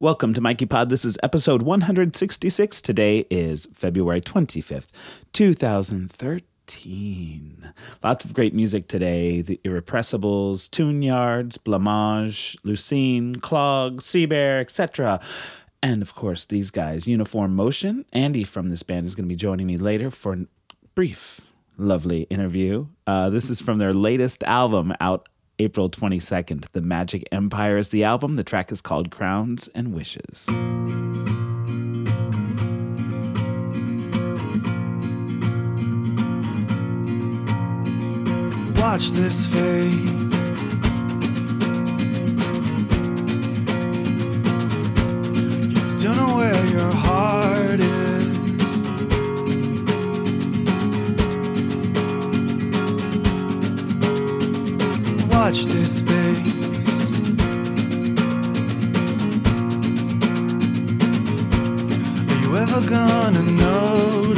Welcome to Mikey Pod. This is episode 166. Today is February 25th, 2013. Lots of great music today. The Irrepressibles, Tune Yards, Blamage, Lucine, Clog, Seabear, etc. And of course, these guys, Uniform Motion. Andy from this band is going to be joining me later for a brief, lovely interview. Uh, this is from their latest album out April 22nd. The Magic Empire is the album. The track is called Crowns and Wishes. Watch this fade. You don't know where your heart is. Watch this space. Are you ever gonna notice?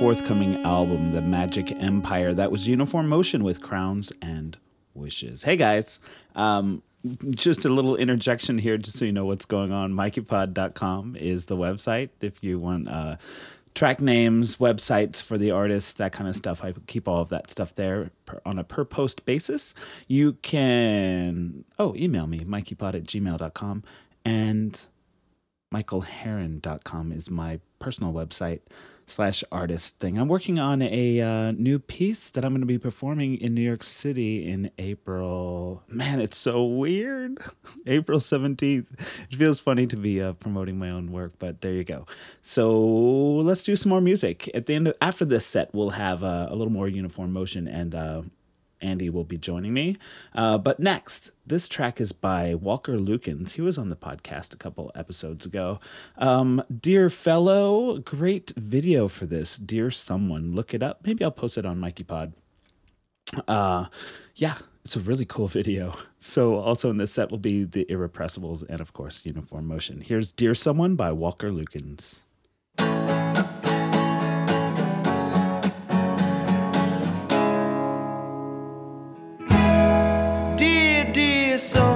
Forthcoming album, The Magic Empire. That was Uniform Motion with Crowns and Wishes. Hey guys, um, just a little interjection here, just so you know what's going on. MikeyPod.com is the website if you want uh, track names, websites for the artists, that kind of stuff. I keep all of that stuff there on a per post basis. You can, oh, email me, mikeypod at gmail.com. And michaelheron.com is my personal website slash artist thing. I'm working on a uh, new piece that I'm going to be performing in New York City in April. Man, it's so weird. April 17th. It feels funny to be uh, promoting my own work, but there you go. So let's do some more music. At the end of, after this set, we'll have uh, a little more uniform motion and uh, Andy will be joining me. Uh, but next, this track is by Walker Lukens. He was on the podcast a couple episodes ago. Um, Dear Fellow, great video for this. Dear Someone, look it up. Maybe I'll post it on Mikey Pod. Uh, yeah, it's a really cool video. So, also in this set will be The Irrepressibles and, of course, Uniform Motion. Here's Dear Someone by Walker Lukens. Dear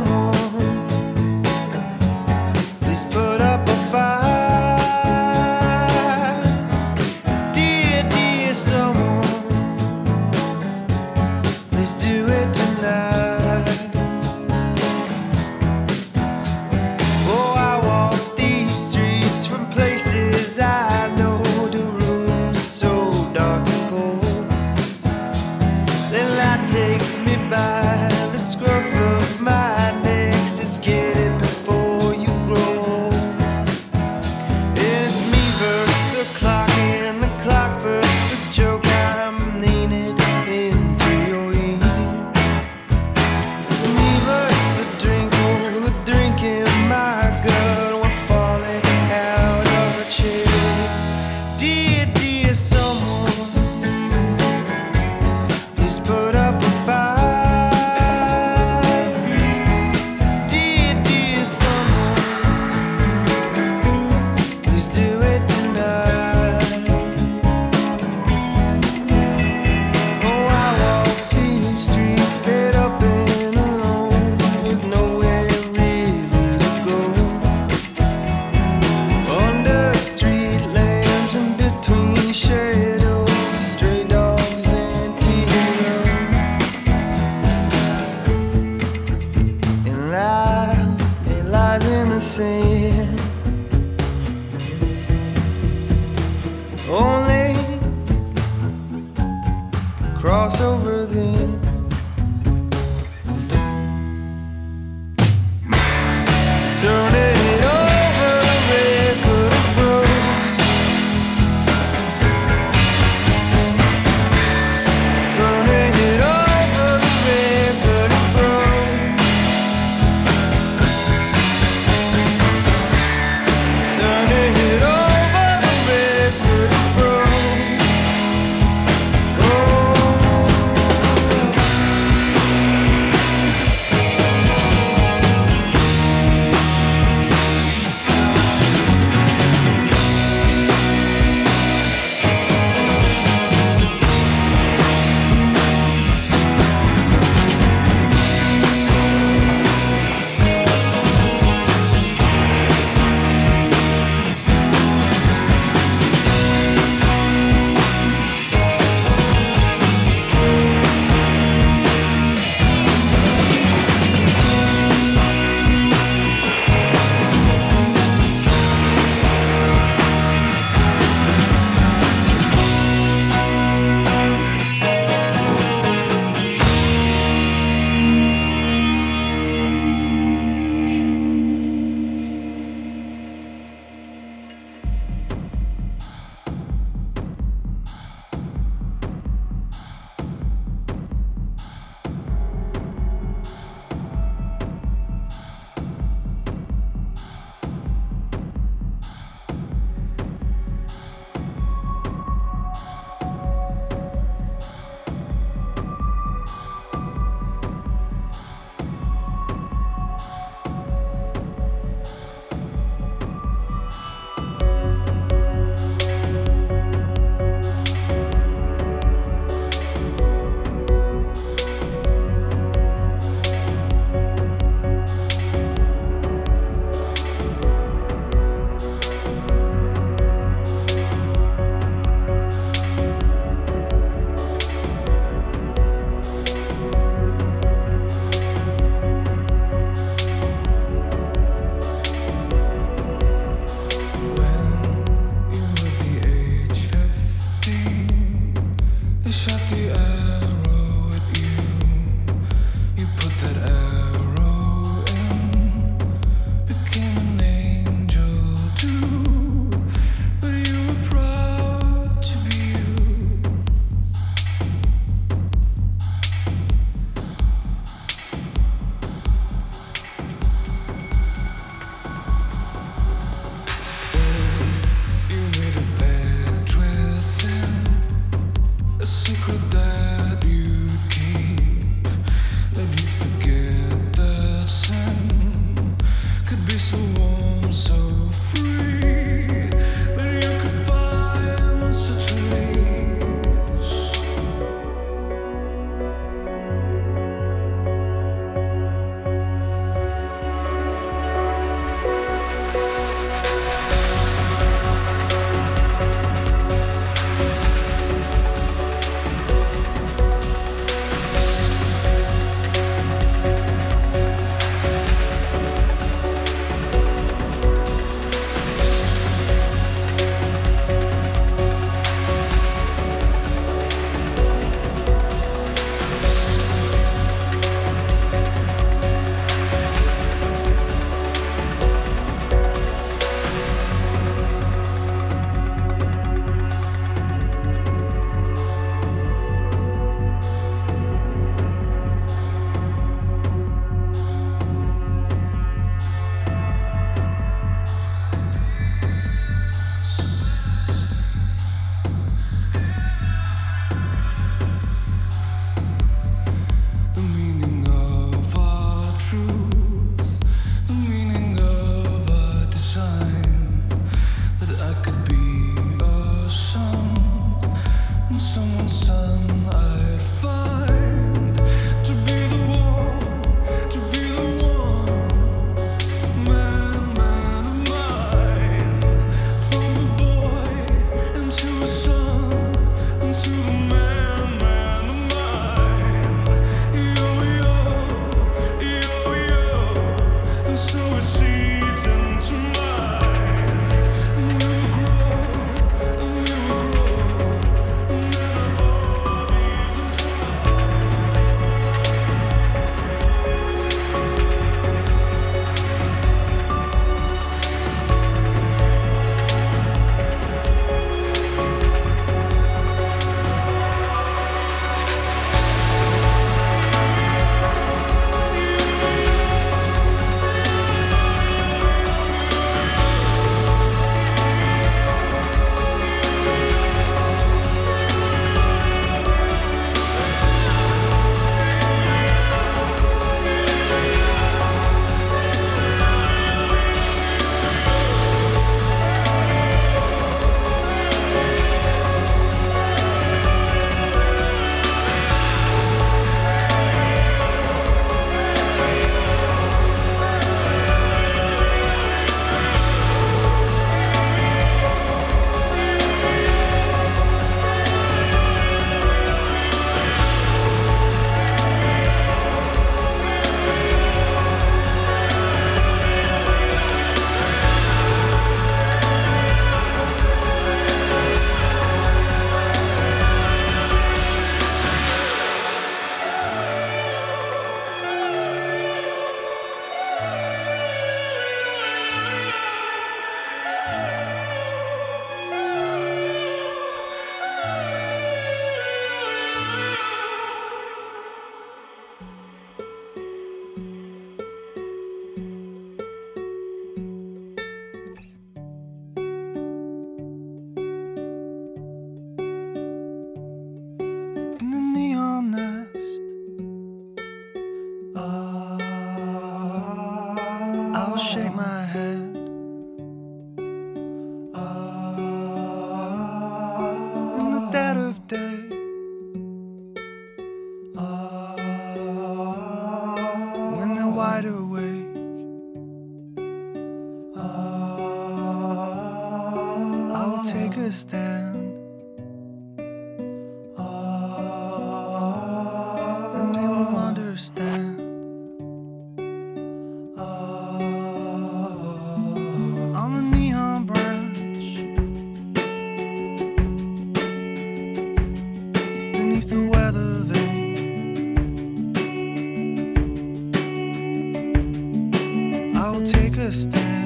I will take a stand.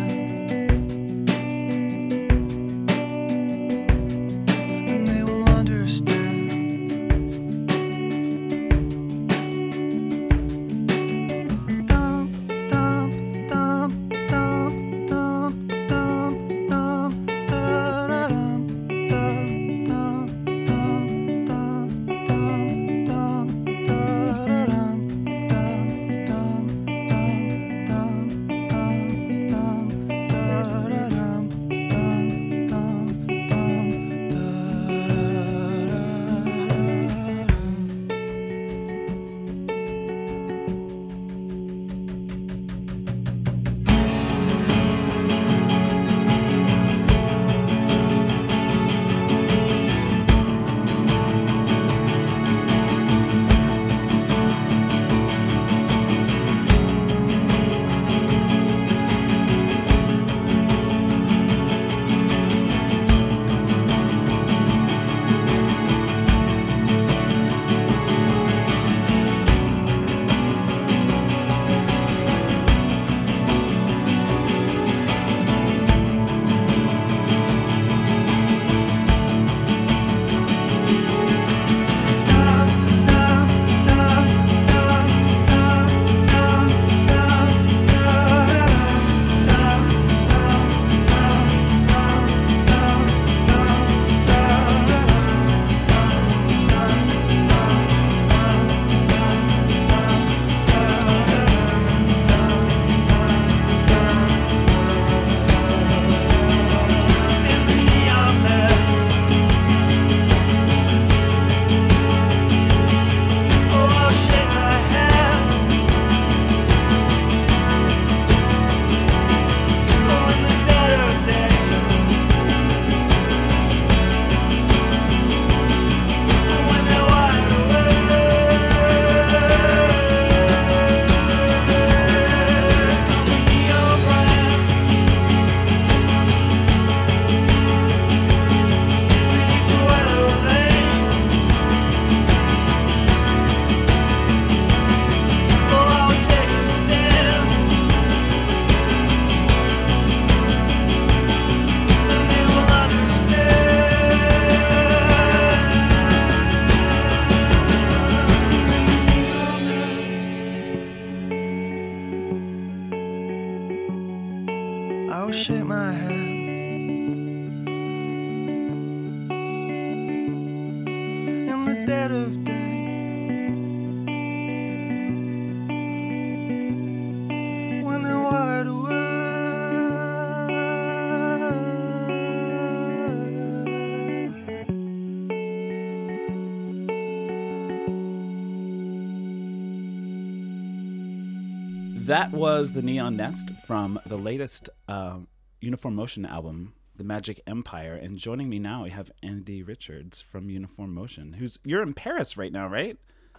That was the Neon Nest from the latest um, Uniform Motion album, The Magic Empire. And joining me now, we have Andy Richards from Uniform Motion, who's you're in Paris right now, right?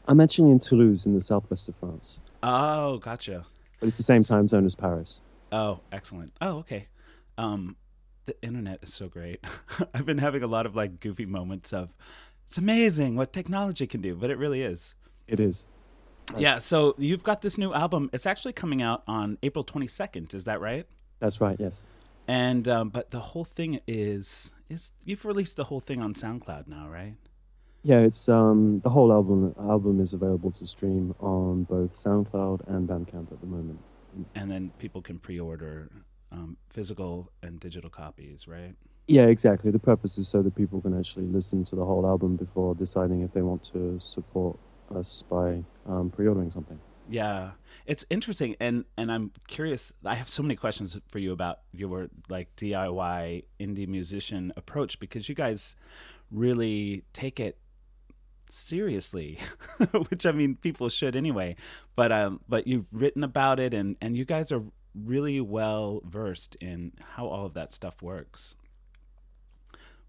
I'm actually in Toulouse in the southwest of France, Oh, gotcha. but it's the same time zone as Paris. Oh, excellent. Oh, okay. Um, the internet is so great. I've been having a lot of like goofy moments of it's amazing what technology can do, but it really is. It is. Yeah. So you've got this new album. It's actually coming out on April 22nd. Is that right? That's right. Yes. And um, but the whole thing is is you've released the whole thing on SoundCloud now, right? Yeah, it's um the whole album album is available to stream on both SoundCloud and Bandcamp at the moment. And then people can pre-order um, physical and digital copies, right? Yeah, exactly. The purpose is so that people can actually listen to the whole album before deciding if they want to support us by um, pre-ordering something. Yeah, it's interesting, and and I'm curious. I have so many questions for you about your like DIY indie musician approach because you guys really take it seriously, which I mean people should anyway. But um, but you've written about it, and and you guys are really well versed in how all of that stuff works.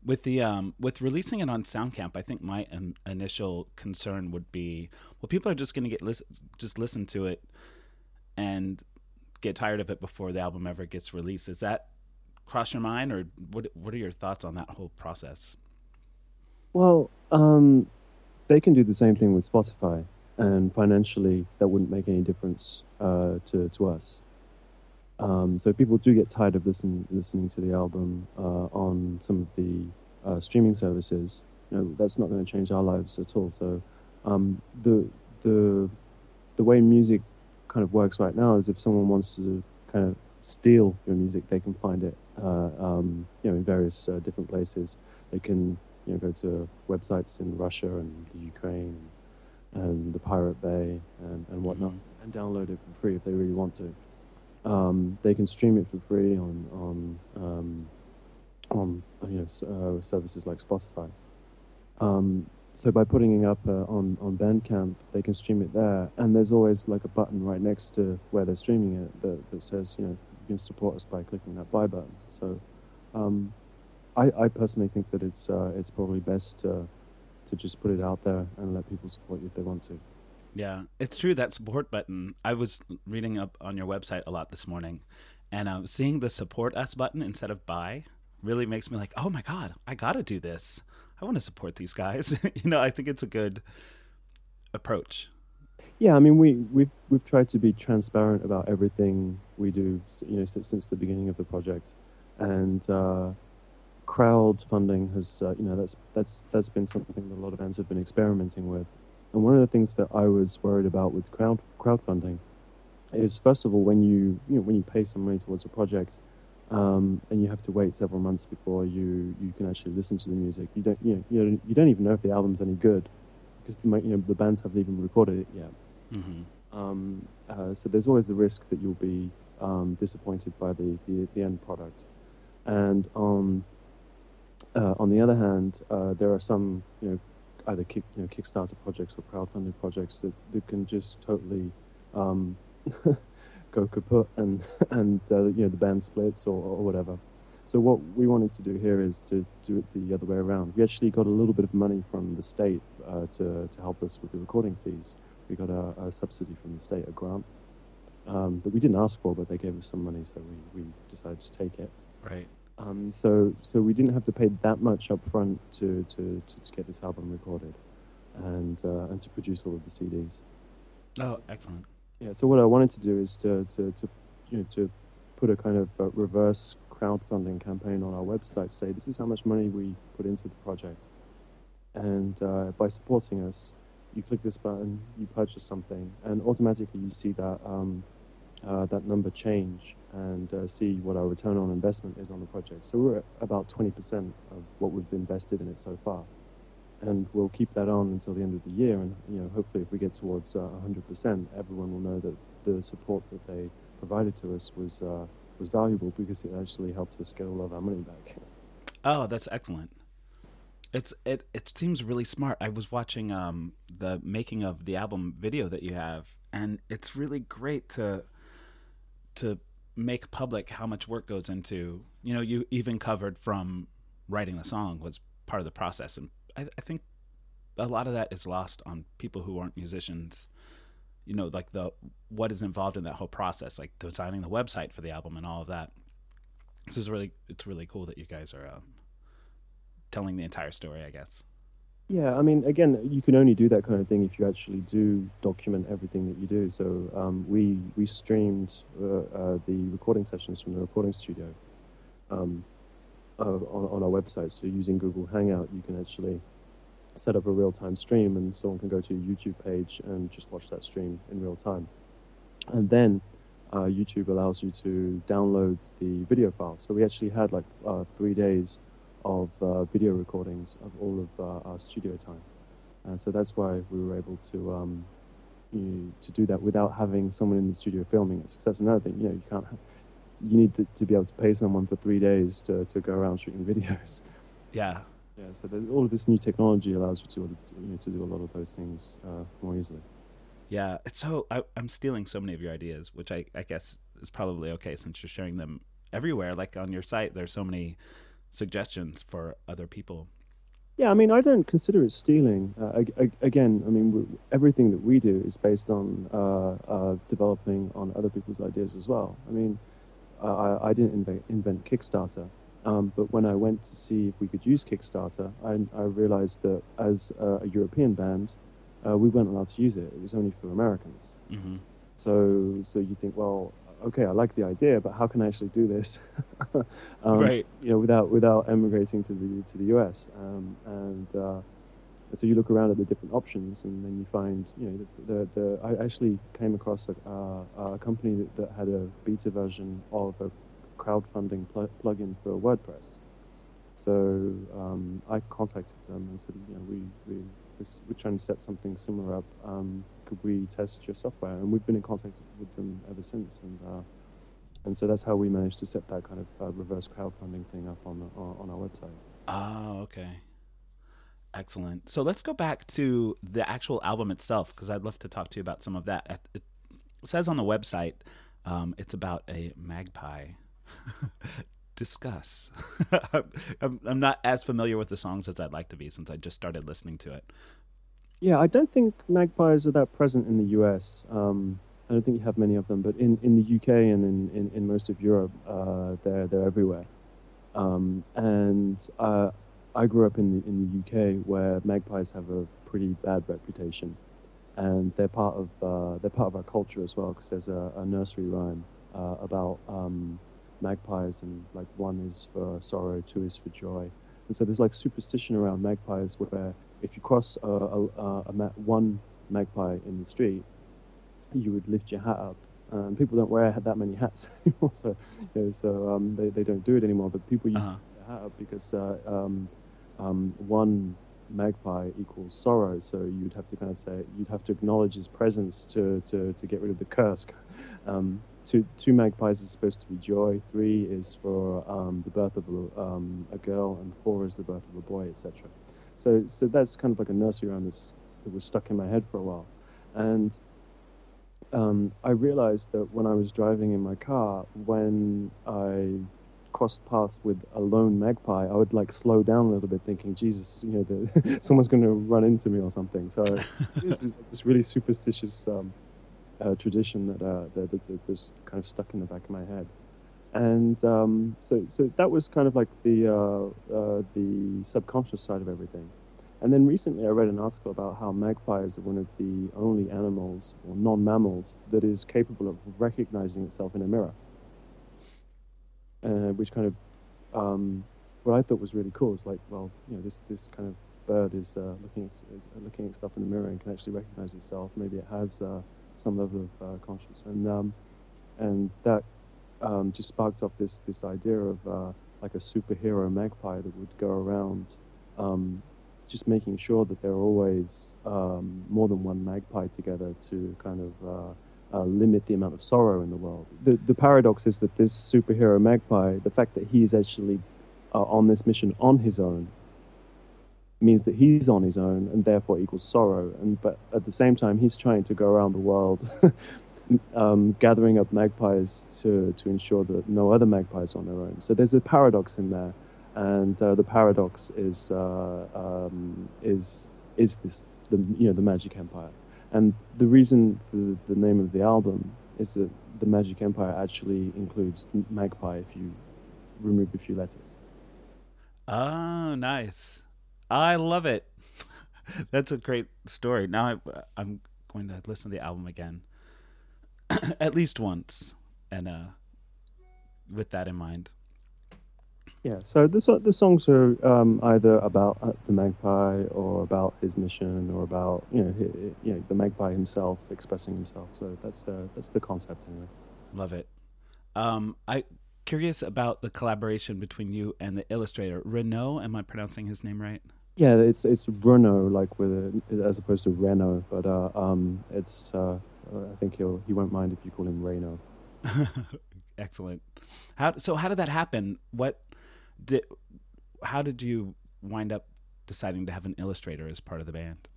With the um, with releasing it on SoundCamp, I think my um, initial concern would be, well, people are just going to get listen, just listen to it, and get tired of it before the album ever gets released. Is that cross your mind, or what? What are your thoughts on that whole process? Well, um, they can do the same thing with Spotify, and financially, that wouldn't make any difference uh, to to us. Um, so people do get tired of listen, listening to the album uh, on some of the uh, streaming services. You know, that's not going to change our lives at all. So um, the the the way music kind of works right now is if someone wants to kind of steal your music, they can find it, uh, um, you know, in various uh, different places. They can, you know, go to websites in Russia and the Ukraine and the Pirate Bay and, and whatnot, Mhm. and download it for free if they really want to. Um, they can stream it for free on on um, on you know uh, services like Spotify. Um, so by putting it up uh, on on Bandcamp, they can stream it there, and there's always like a button right next to where they're streaming it that, that says you know you can support us by clicking that buy button. So um, I, I personally think that it's uh, it's probably best to to just put it out there and let people support you if they want to. Yeah, it's true that support button. I was reading up on your website a lot this morning, and um, seeing the support us button instead of buy really makes me like, oh my god, I gotta do this. I want to support these guys. you know, I think it's a good approach. Yeah, I mean, we we've we've tried to be transparent about everything we do, you know, since, since the beginning of the project, and uh, crowdfunding has, uh, you know, that's that's that's been something that a lot of bands have been experimenting with, and one of the things that I was worried about with crowd crowdfunding is first of all when you you know when you pay some money towards a project, um, and you have to wait several months before you you can actually listen to the music. You don't you know you don't, you don't even know if the album's any good because the, you know the bands haven't even recorded it yet. hmm Um, uh, so there's always the risk that you'll be um, disappointed by the, the, the end product. And on uh, on the other hand, uh, there are some you know either kick, you know Kickstarter projects or crowdfunding projects that, that can just totally um, go kaput and and uh, you know the band splits or, or whatever. So what we wanted to do here is to do it the other way around. We actually got a little bit of money from the state uh, to to help us with the recording fees. We got a, a subsidy from the state, a grant um, that we didn't ask for, but they gave us some money, so we, we decided to take it. Right. Um, so so we didn't have to pay that much up front to, to, to, to get this album recorded and uh, and to produce all of the CDs. Oh, excellent. Yeah. So what I wanted to do is to to, to you know to put a kind of uh reverse crowdfunding campaign on our website. Say this is how much money we put into the project, and uh, by supporting us, you click this button, you purchase something, and automatically you see that um, uh, that number change and uh, see what our return on investment is on the project. So we're at about 20% of what we've invested in it so far. And we'll keep that on until the end of the year. And you know, hopefully, if we get towards uh, 100%, everyone will know that the support that they provided to us was uh, was valuable because it actually helped us get all of our money back. Oh, that's excellent. It's it it seems really smart. I was watching um the making of the album video that you have and it's really great to to make public how much work goes into. You know, you even covered from writing the song was part of the process and I, I think a lot of that is lost on people who aren't musicians. You know, like the what is involved in that whole process, like designing the website for the album and all of that. This is really it's really cool that you guys are um, telling the entire story, I guess. Yeah, I mean, again, you can only do that kind of thing if you actually do document everything that you do. So um, we we streamed uh, uh, the recording sessions from the recording studio um, uh, on, on our website. So using Google Hangout, you can actually set up a real time stream, and someone can go to your YouTube page and just watch that stream in real time. And then uh, YouTube allows you to download the video file. So we actually had like uh, three days of uh, video recordings of all of uh, our studio time. And so that's why we were able to um, you, to do that without having someone in the studio filming us. Because that's another thing. You know, you can't. Have, you need to, to be able to pay someone for three days to, to go around shooting videos. Yeah. Yeah, so all of this new technology allows you to, you know, to do a lot of those things uh, more easily. Yeah, it's so I, I'm stealing so many of your ideas, which I, I guess is probably okay since you're sharing them everywhere. Like on your site, there's so many suggestions for other people. Yeah, I mean, I don't consider it stealing. Uh, ag- ag- again, I mean, everything that we do is based on uh, uh, developing on other people's ideas as well. I mean, I, I didn't invent, invent Kickstarter, um, but when I went to see if we could use Kickstarter, I, I realized that as a, a European band, uh, we weren't allowed to use it. It was only for Americans. Mm-hmm. So, so you think, well, okay, I like the idea, but how can I actually do this? um, Right. You know, without without emigrating to the to the US, um, and uh, so you look around at the different options, and then you find, you know, the the, the I actually came across a, uh, a company that, that had a beta version of a crowdfunding pl- plugin for WordPress. So um, I contacted them and said, you know, we we this, we're trying to set something similar up. Um, could we test your software? And we've been in contact with them ever since. And uh, and so that's how we managed to set that kind of uh, reverse crowdfunding thing up on the, on our website. Oh, okay. Excellent. So let's go back to the actual album itself because I'd love to talk to you about some of that. It it says on the website um, it's about a magpie. Discuss. I'm, I'm not as familiar with the songs as I'd like to be since I just started listening to it. Yeah, I don't think magpies are that present in the US. Um, I don't think you have many of them, but in, in the UK and in, in, in most of Europe, uh, they're they're everywhere. Um, and uh, I grew up in the in the UK where magpies have a pretty bad reputation, and they're part of uh, they're part of our culture as well because there's a, a nursery rhyme uh, about um, magpies and like one is for sorrow, two is for joy, and so there's like superstition around magpies where if you cross a, a, a, a ma- one magpie in the street, you would lift your hat up. Um, people don't wear that many hats anymore, so you know, so um, they, they don't do it anymore. But people used Uh-huh. to lift their hat up because uh, um, um, one magpie equals sorrow. So you'd have to kind of say you'd have to acknowledge his presence to, to, to get rid of the curse. Um, two two magpies is supposed to be joy. Three is for um, the birth of a, um, a girl, and four is the birth of a boy, etc. So so that's kind of like a nursery rhyme that's, that was stuck in my head for a while, and um, I realized that when I was driving in my car, when I crossed paths with a lone magpie, I would like slow down a little bit, thinking, "Jesus, you know, the, someone's going to run into me or something." So this is this really superstitious um, uh, tradition that, uh, that, that, that that's kind of stuck in the back of my head, and um, so so that was kind of like the uh, uh, the subconscious side of everything. And then recently, I read an article about how magpies are one of the only animals or non-mammals that is capable of recognizing itself in a mirror, uh, which kind of um, what I thought was really cool. is like, well, you know, this this kind of bird is uh, looking looking at itself in the mirror and can actually recognize itself. Maybe it has some level of uh, conscience, and um, and that um, just sparked off this this idea of uh, like a superhero magpie that would go around. Um, just making sure that there are always um, more than one magpie together to kind of uh, uh, limit the amount of sorrow in the world. The, the paradox is that this superhero magpie, the fact that he is actually uh, on this mission on his own, means that he's on his own and therefore equals sorrow. And but at the same time, he's trying to go around the world. Um, gathering up magpies to, to ensure that no other magpies are on their own. So there's a paradox in there and uh, the paradox is uh, um, is is this the you know the Magic Empire, and the reason for the name of the album is that the Magic Empire actually includes magpie if you remove a few letters. Oh, nice. I love it. That's a great story. Now I, I'm going to listen to the album again, at least once, and uh, with that in mind. Yeah, so the the songs are um, either about uh, the magpie or about his mission or about you know you know the magpie himself expressing himself. So that's the that's the concept anyway. Love it. Um, I curious about the collaboration between you and the illustrator Renault. Am I pronouncing his name right? Yeah, it's it's Renaud like with a, as opposed to Renault, but uh, um, it's uh, I think he'll he won't mind if you call him Reno. Excellent. How so? How did that happen? What did? How did you wind up deciding to have an illustrator as part of the band?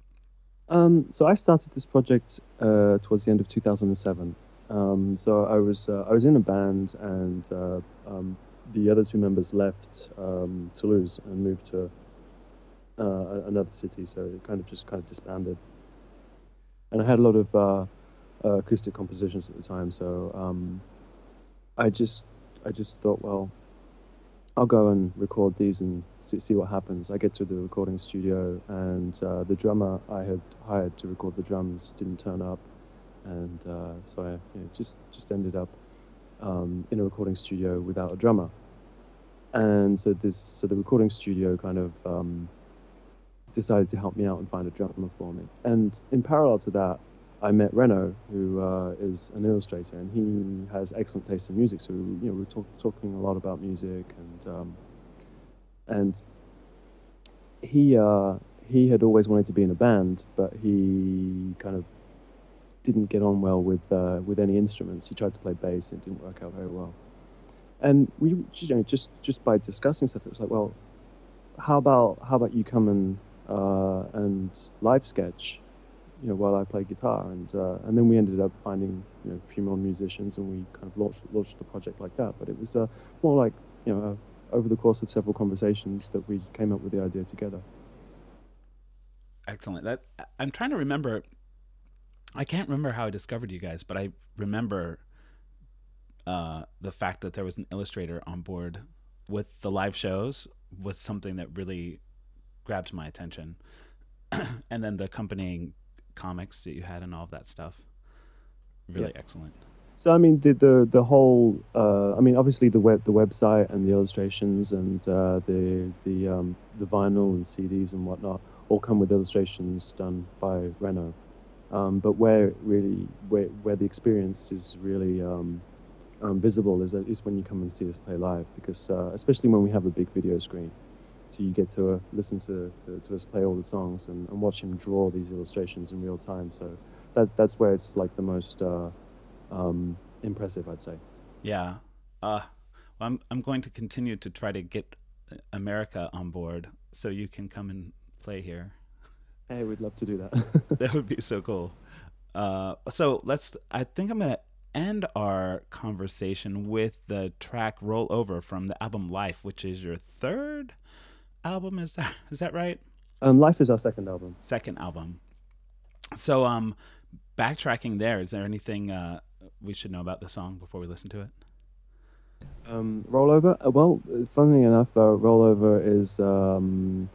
Um, so I started this project uh, towards the end of 2007. Um, so I was uh, I was in a band, and uh, um, the other two members left um, Toulouse and moved to uh, another city. So it kind of just kind of disbanded. And I had a lot of uh, uh, acoustic compositions at the time, so um, I just I just thought, well, I'll go and record these and see, see what happens. I get to the recording studio, and uh, the drummer I had hired to record the drums didn't turn up, and uh, so I you know, just just ended up um, in a recording studio without a drummer. And so this so the recording studio kind of um, decided to help me out and find a drummer for me. And in parallel to that, I met Renaud, who uh, is an illustrator, and he has excellent taste in music. So you know, we were talk, talking a lot about music, and um, and he uh, he had always wanted to be in a band, but he kind of didn't get on well with uh, with any instruments. He tried to play bass, and it didn't work out very well. And we, you know, just just by discussing stuff, it was like, well, how about how about you come and uh, and live sketch you know, while I play guitar, and uh, and then we ended up finding you know a few more musicians, and we kind of launched launched the project like that. But it was uh, more like you know uh, over the course of several conversations that we came up with the idea together. Excellent. That I'm trying to remember. I can't remember how I discovered you guys, but I remember uh, the fact that there was an illustrator on board with the live shows was something that really grabbed my attention. and then the accompanying comics that you had and all of that stuff. Really Yeah. excellent. So I mean the the the whole uh, I mean obviously the web the website and the illustrations and uh, the the um, the vinyl and CDs and whatnot all come with illustrations done by Renaud. Um, but where really where where the experience is really um, um, visible is is when you come and see us play live because uh, especially when we have a big video screen. So you get to uh, listen to, to, to us play all the songs and, and watch him draw these illustrations in real time. So that's that's where it's like the most uh, um, impressive, I'd say. Yeah. Uh, well, I'm I'm going to continue to try to get America on board so you can come and play here. Hey, we'd love to do that. that would be so cool. Uh, so let's. I think I'm gonna end our conversation with the track "Roll Over" from the album "Life," which is your third album. Is that is that right? um, Life is our second album. Second album. So, um, backtracking there, is there anything uh, we should know about the song before we listen to it? Um, rollover. Uh, well, funnily enough, uh, rollover is um,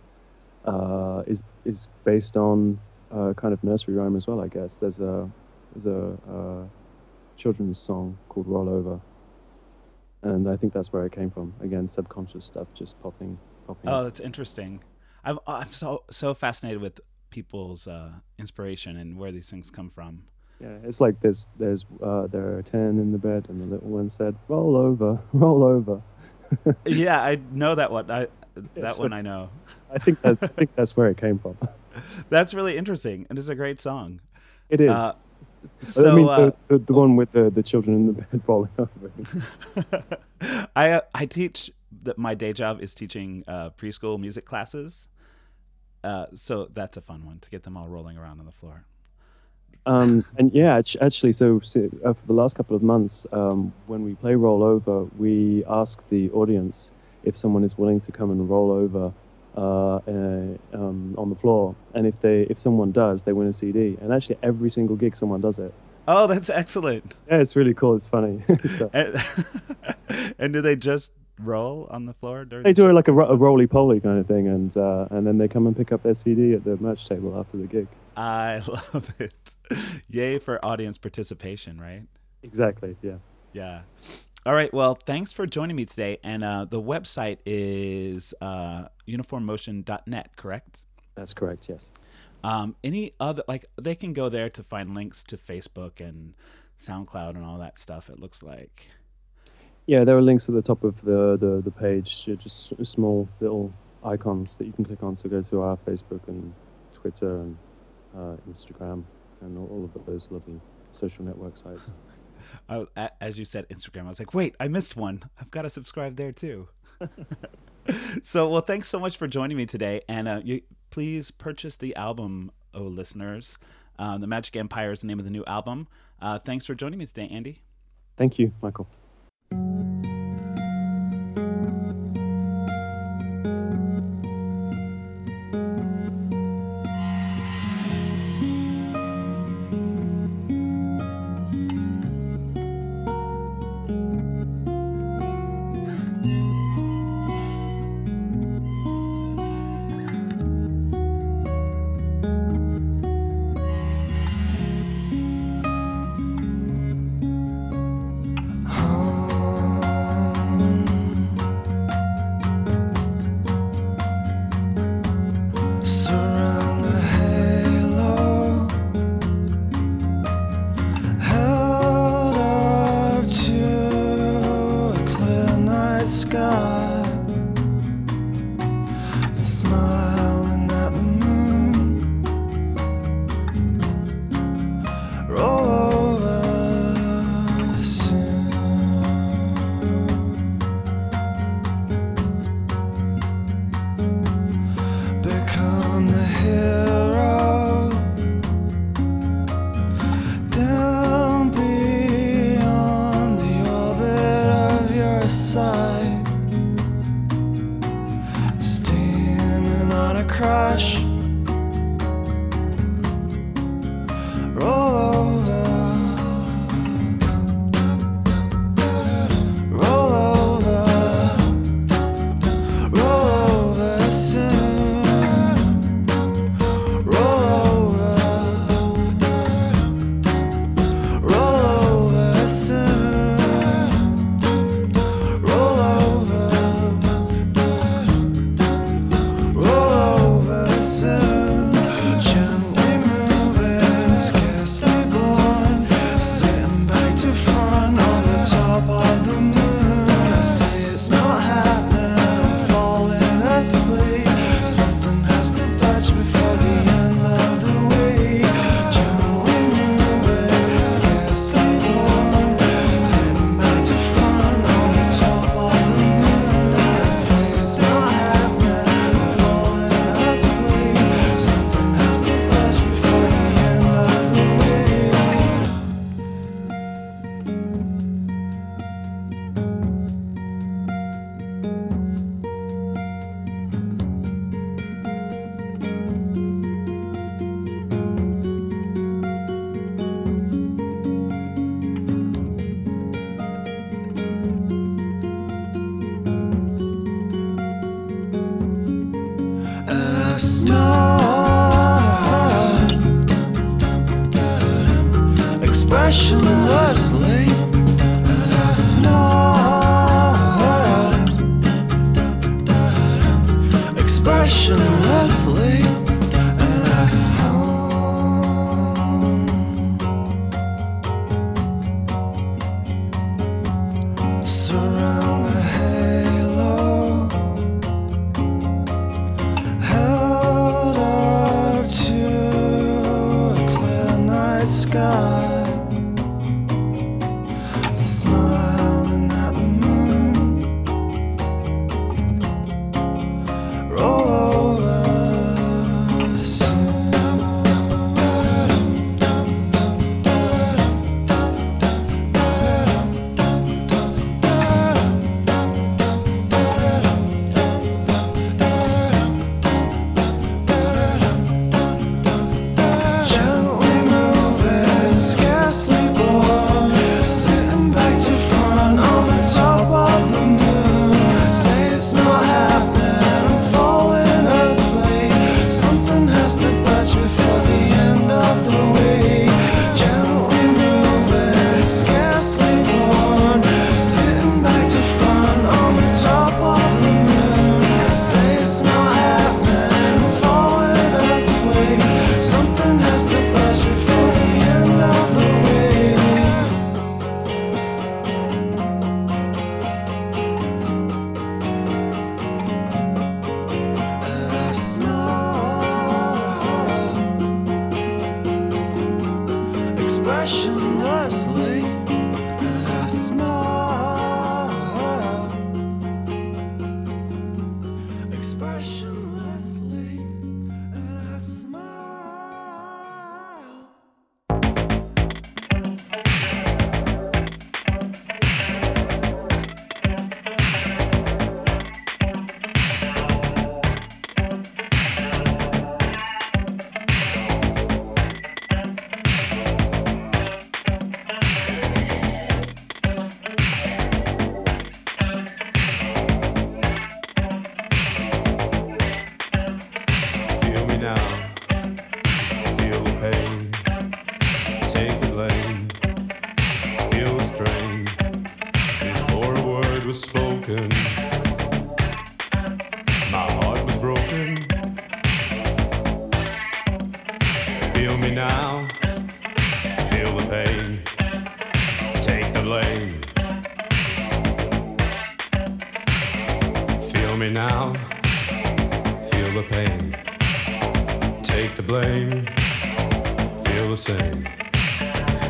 uh, is is based on uh, kind of nursery rhyme as well. I guess there's a there's a uh, children's song called Rollover, and I think that's where it came from. Again, subconscious stuff just popping Oh, that's interesting. I'm I'm so so fascinated with people's uh, inspiration and where these things come from. Yeah, it's like there's there's uh, there are ten in the bed, and the little one said, "Roll over, roll over." yeah, I know that one. I Yeah, that so- one I know. I think that I think that's where it came from. That's really interesting, and it's a great song. It is. Uh, I so mean, uh, the, the, the one with the, the children in the bed rolling over. I uh, I teach that my day job is teaching uh, preschool music classes. Uh, so that's a fun one to get them all rolling around on the floor. Um, and yeah, actually, so, so uh, for the last couple of months, um, when we play roll over, we ask the audience if someone is willing to come and roll over uh, uh, um, on the floor, and if they if someone does, they win a CD. And actually, every single gig, someone does it. Oh, that's excellent. Yeah, it's really cool. It's funny. so And, and do they just roll on the floor? During they the do like a, a roly poly kind of thing, and uh, and then they come and pick up their CD at the merch table after the gig. I love it. Yay for audience participation, right? Exactly. Yeah. Yeah. All right. Well, thanks for joining me today. And uh, the website is uh, uniformmotion.net, correct? That's correct. Yes. Um, any other, like, they can go there to find links to Facebook and SoundCloud and all that stuff, it looks like. Yeah, there are links at the top of the, the, the page, ju- just small little icons that you can click on to go to our Facebook and Twitter and uh, Instagram and all, of those lovely social network sites. I, a- as you said, Instagram, I was like, wait, I missed one. I've got to subscribe there too. so, well, thanks so much for joining me today. And uh, you, please purchase the album, oh listeners. Uh, the Magic Empire is the name of the new album. Uh, thanks for joining me today, Andy. Thank you, Michael. Steaming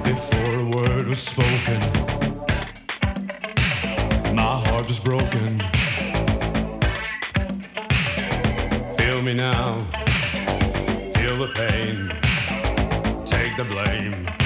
before a word was spoken. My heart was broken. Feel me now, feel the pain, take the blame.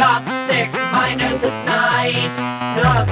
Sick, love sick miners at night. Love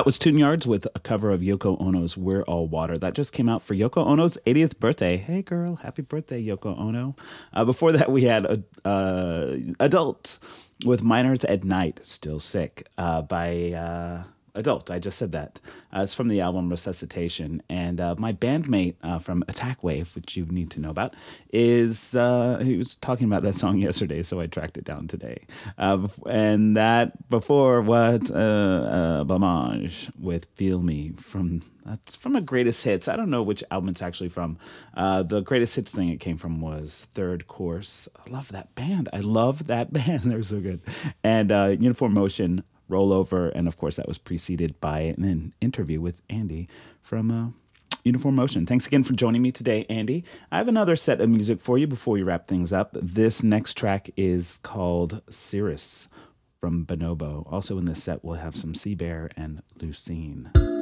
That was Tune Yards with a cover of Yoko Ono's We're All Water. That just came out for Yoko Ono's 80th birthday. Hey, girl, happy birthday, Yoko Ono. Uh, before that, we had uh, uh, Adult with Miners at Night, Still Sick, uh, by uh, Adult. I just said that. Uh, it's from the album Resuscitation. And uh, my bandmate uh, from Attack Wave, which you need to know about, is uh, he was talking about that song yesterday, so I tracked it down today. Uh, and that before what? Uh, uh, with Feel Me from that's from a greatest hits. I don't know which album it's actually from. The greatest hits thing it came from was Third Course. I love that band. I love that band. They're so good. And Uniform Motion, Rollover, and of course that was preceded by an, interview with Andy from. Uh, Uniform Motion. Thanks again for joining me today, Andy. I have another set of music for you before we wrap things up. This next track is called Cirrus from Bonobo. Also in this set, we'll have some Seabear and Lusine.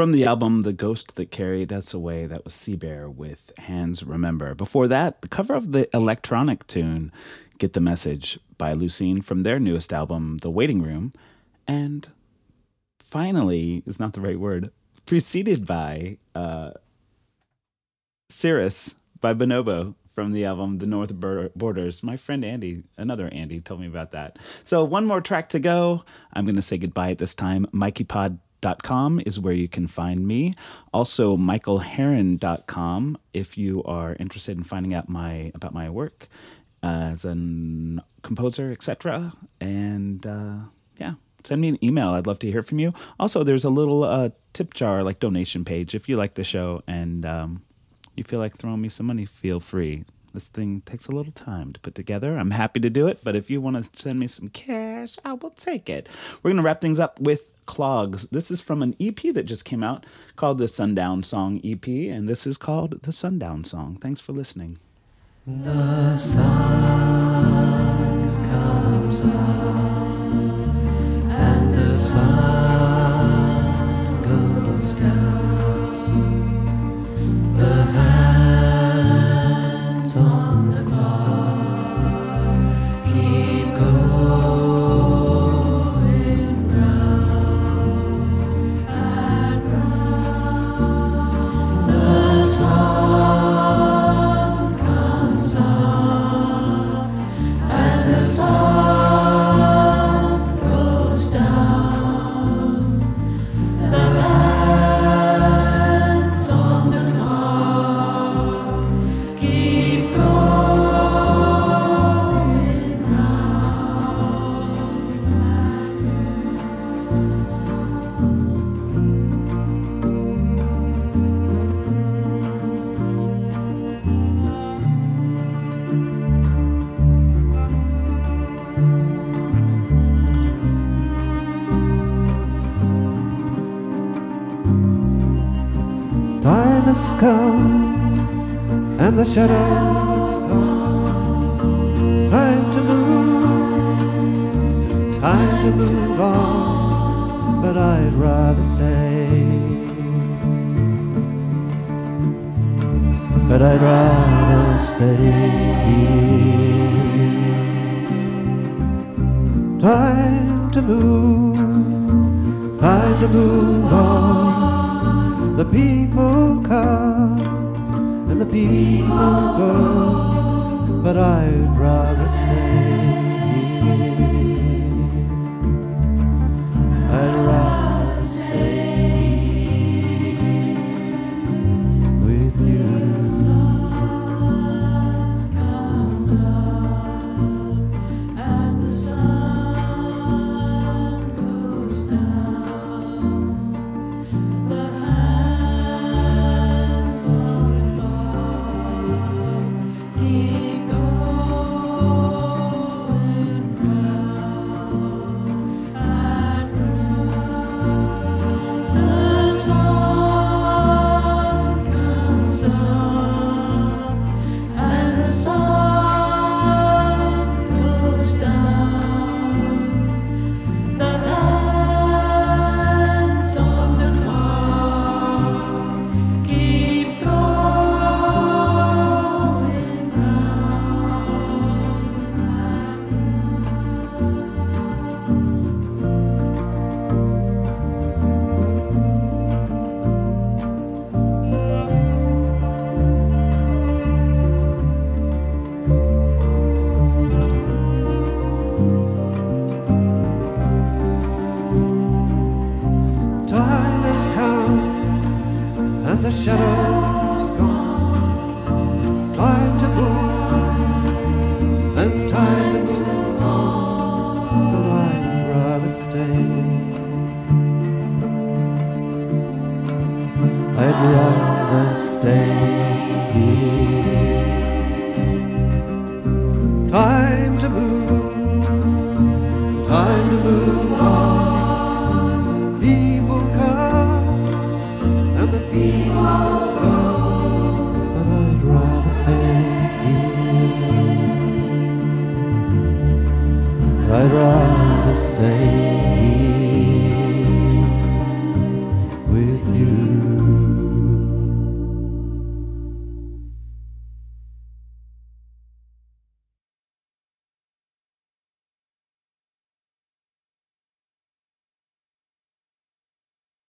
From the album The Ghost That Carried Us Away, that was Seabear with Hands Remember. Before that, the cover of the electronic tune Get the Message by Lusine from their newest album, The Waiting Room. And finally, is not the right word, preceded by uh, Cirrus by Bonobo from the album The North Borders. My friend Andy, another Andy, told me about that. So, one more track to go. I'm going to say goodbye at this time. MikeyPod.com is where you can find me. Also, MichaelHearst.com if you are interested in finding out my about my work as a composer, etc. And uh, yeah, send me an email. I'd love to hear from you. Also, there's a little uh, tip jar, like donation page, if you like the show and um, you feel like throwing me some money, feel free. This thing takes a little time to put together. I'm happy to do it, but if you want to send me some cash, I will take it. We're going to wrap things up with Clogs. This is from an EP that just came out called the Sundown Song EP, and this is called the Sundown Song. Thanks for listening. The sun comes and the sun